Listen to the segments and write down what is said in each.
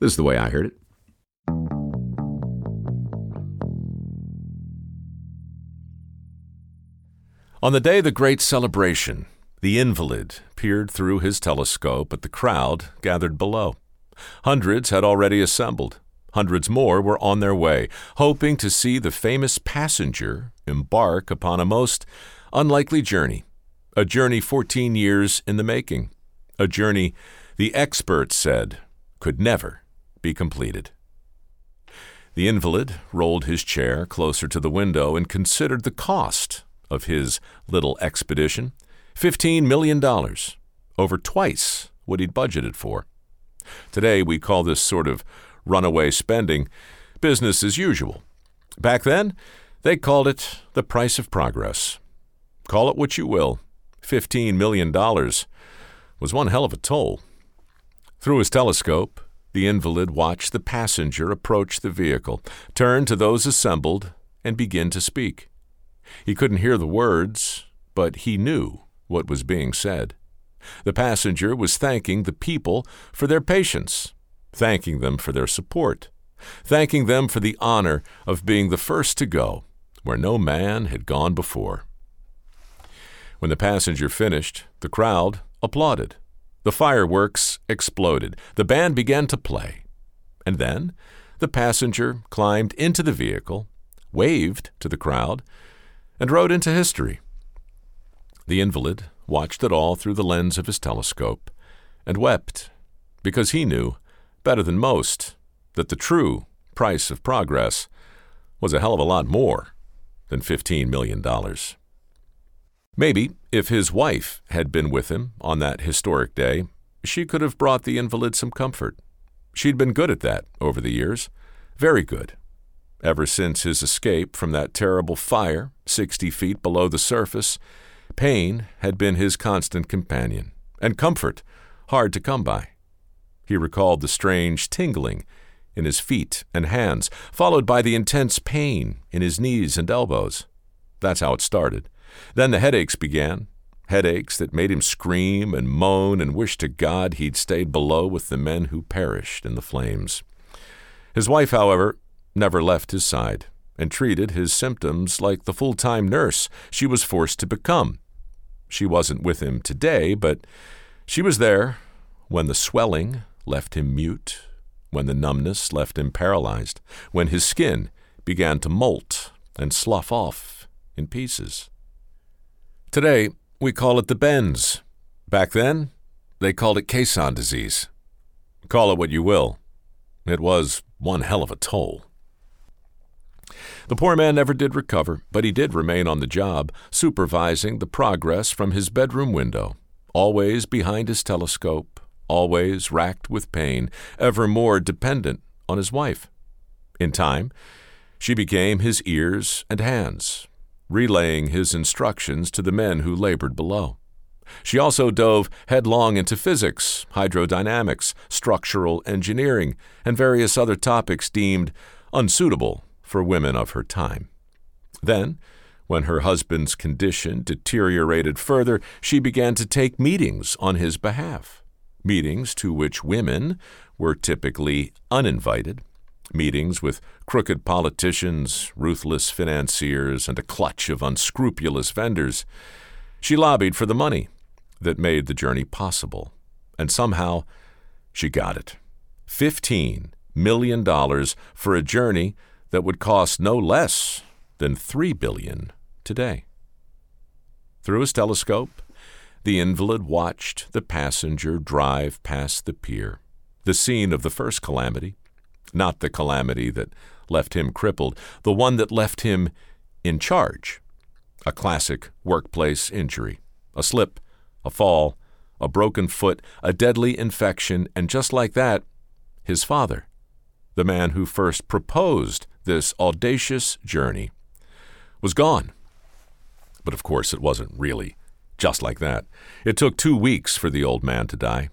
This is the way I heard it. On the day of the great celebration, the invalid peered through his telescope at the crowd gathered below. Hundreds had already assembled. Hundreds more were on their way, hoping to see the famous passenger embark upon a most unlikely journey, a journey 14 years in the making, a journey the experts said could never be completed. The invalid rolled his chair closer to the window and considered the cost of his little expedition $15 million, over twice what he'd budgeted for. Today, we call this sort of runaway spending business as usual. Back then, they called it the price of progress. Call it what you will. $15 million was one hell of a toll. Through his telescope, the invalid watched the passenger approach the vehicle, turn to those assembled, and begin to speak. He couldn't hear the words, but he knew what was being said. The passenger was thanking the people for their patience, thanking them for their support, thanking them for the honor of being the first to go where no man had gone before. When the passenger finished, the crowd applauded. The fireworks exploded. The band began to play. And then the passenger climbed into the vehicle, waved to the crowd, and rode into history. The invalid watched it all through the lens of his telescope and wept because he knew, better than most, that the true price of progress was a hell of a lot more than $15 million. Maybe if his wife had been with him on that historic day, she could have brought the invalid some comfort. She'd been good at that over the years, very good. Ever since his escape from that terrible fire, 60 feet below the surface, pain had been his constant companion, and comfort hard to come by. He recalled the strange tingling in his feet and hands, followed by the intense pain in his knees and elbows. That's how it started. Then the headaches began, headaches that made him scream and moan and wish to God he'd stayed below with the men who perished in the flames. His wife, however, never left his side and treated his symptoms like the full time nurse she was forced to become. She wasn't with him today, but she was there when the swelling left him mute, when the numbness left him paralyzed, when his skin began to molt and slough off in pieces. Today, we call it the bends. Back then, they called it caisson disease. Call it what you will. It was one hell of a toll. The poor man never did recover, but he did remain on the job, supervising the progress from his bedroom window, always behind his telescope, always racked with pain, ever more dependent on his wife. In time, she became his ears and hands, relaying his instructions to the men who labored below. She also dove headlong into physics, hydrodynamics, structural engineering, and various other topics deemed unsuitable for women of her time. Then, when her husband's condition deteriorated further, she began to take meetings on his behalf, meetings to which women were typically uninvited, meetings with crooked politicians, ruthless financiers, and a clutch of unscrupulous vendors. She lobbied for the money that made the journey possible, and somehow she got it. $15 million for a journey that would cost no less than 3 billion today. Through his telescope, the invalid watched the passenger drive past the pier, the scene of the first calamity, not the calamity that left him crippled, the one that left him in charge. A classic workplace injury, a slip, a fall, a broken foot, a deadly infection, and just like that, his father, the man who first proposed this audacious journey, was gone. But of course, it wasn't really just like that. It took two weeks for the old man to die.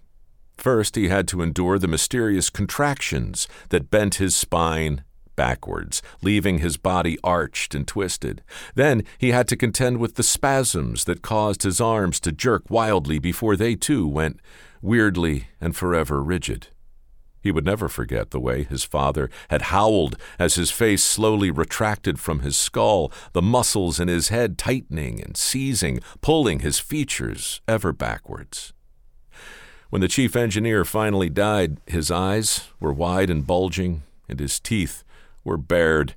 First, he had to endure the mysterious contractions that bent his spine backwards, leaving his body arched and twisted. Then he had to contend with the spasms that caused his arms to jerk wildly before they too went weirdly and forever rigid. He would never forget the way his father had howled as his face slowly retracted from his skull, the muscles in his head tightening and seizing, pulling his features ever backwards. When the chief engineer finally died, his eyes were wide and bulging, and his teeth were bared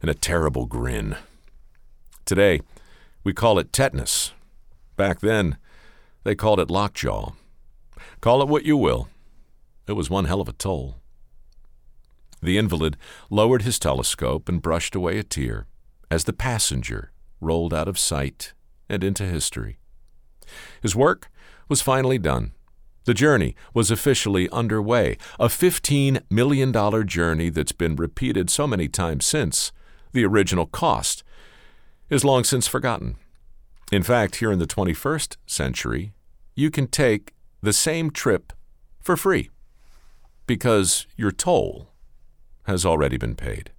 in a terrible grin. Today, we call it tetanus. Back then, they called it lockjaw. Call it what you will. It was one hell of a toll. The invalid lowered his telescope and brushed away a tear as the passenger rolled out of sight and into history. His work was finally done. The journey was officially underway, a $15 million journey that's been repeated so many times since. The original cost is long since forgotten. In fact, here in the 21st century, you can take the same trip for free because your toll has already been paid.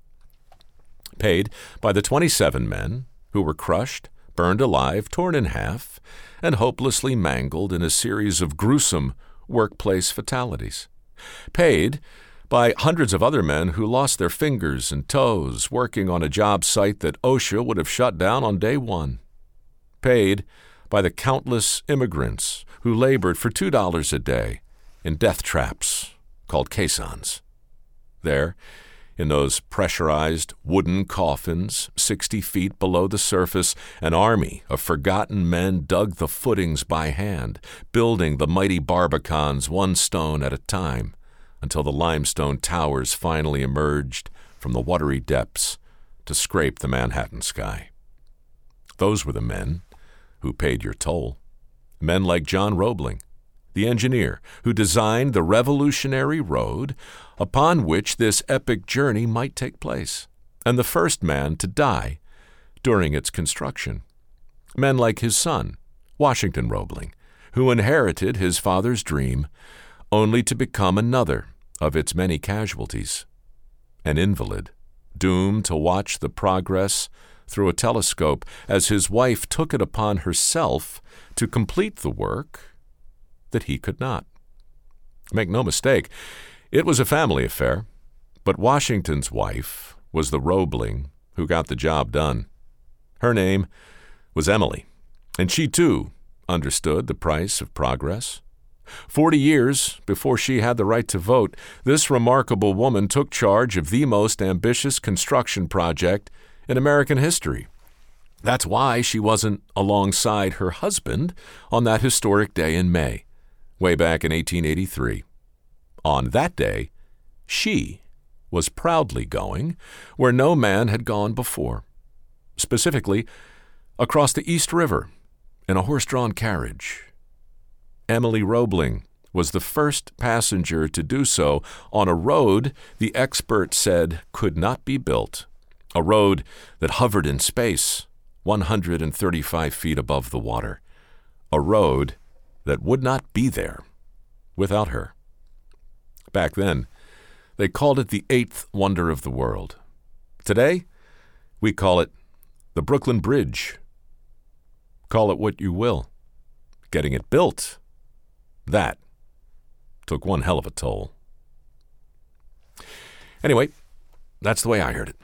Paid by the 27 men who were crushed, burned alive, torn in half, and hopelessly mangled in a series of gruesome workplace fatalities. Paid by hundreds of other men who lost their fingers and toes working on a job site that OSHA would have shut down on day one. Paid by the countless immigrants who labored for $2 a day in death traps called caissons. There, in those pressurized wooden coffins, 60 feet below the surface, an army of forgotten men dug the footings by hand, building the mighty barbicans one stone at a time, until the limestone towers finally emerged from the watery depths to scrape the Manhattan sky. Those were the men who paid your toll. Men like John Roebling, the engineer who designed the revolutionary road upon which this epic journey might take place, and the first man to die during its construction. Men like his son, Washington Roebling, who inherited his father's dream only to become another of its many casualties. An invalid, doomed to watch the progress through a telescope as his wife took it upon herself to complete the work that he could not. Make no mistake, it was a family affair, but Washington's wife was the Roebling who got the job done. Her name was Emily, and she too understood the price of progress. Forty years before she had the right to vote, this remarkable woman took charge of the most ambitious construction project in American history. That's why she wasn't alongside her husband on that historic day in May way back in 1883. On that day, she was proudly going where no man had gone before, specifically across the East River in a horse drawn carriage. Emily Roebling was the first passenger to do so on a road the experts said could not be built, a road that hovered in space 135 feet above the water, a road that would not be there without her. Back then, they called it the eighth wonder of the world. Today, we call it the Brooklyn Bridge. Call it what you will. Getting it built, that took one hell of a toll. Anyway, that's the way I heard it.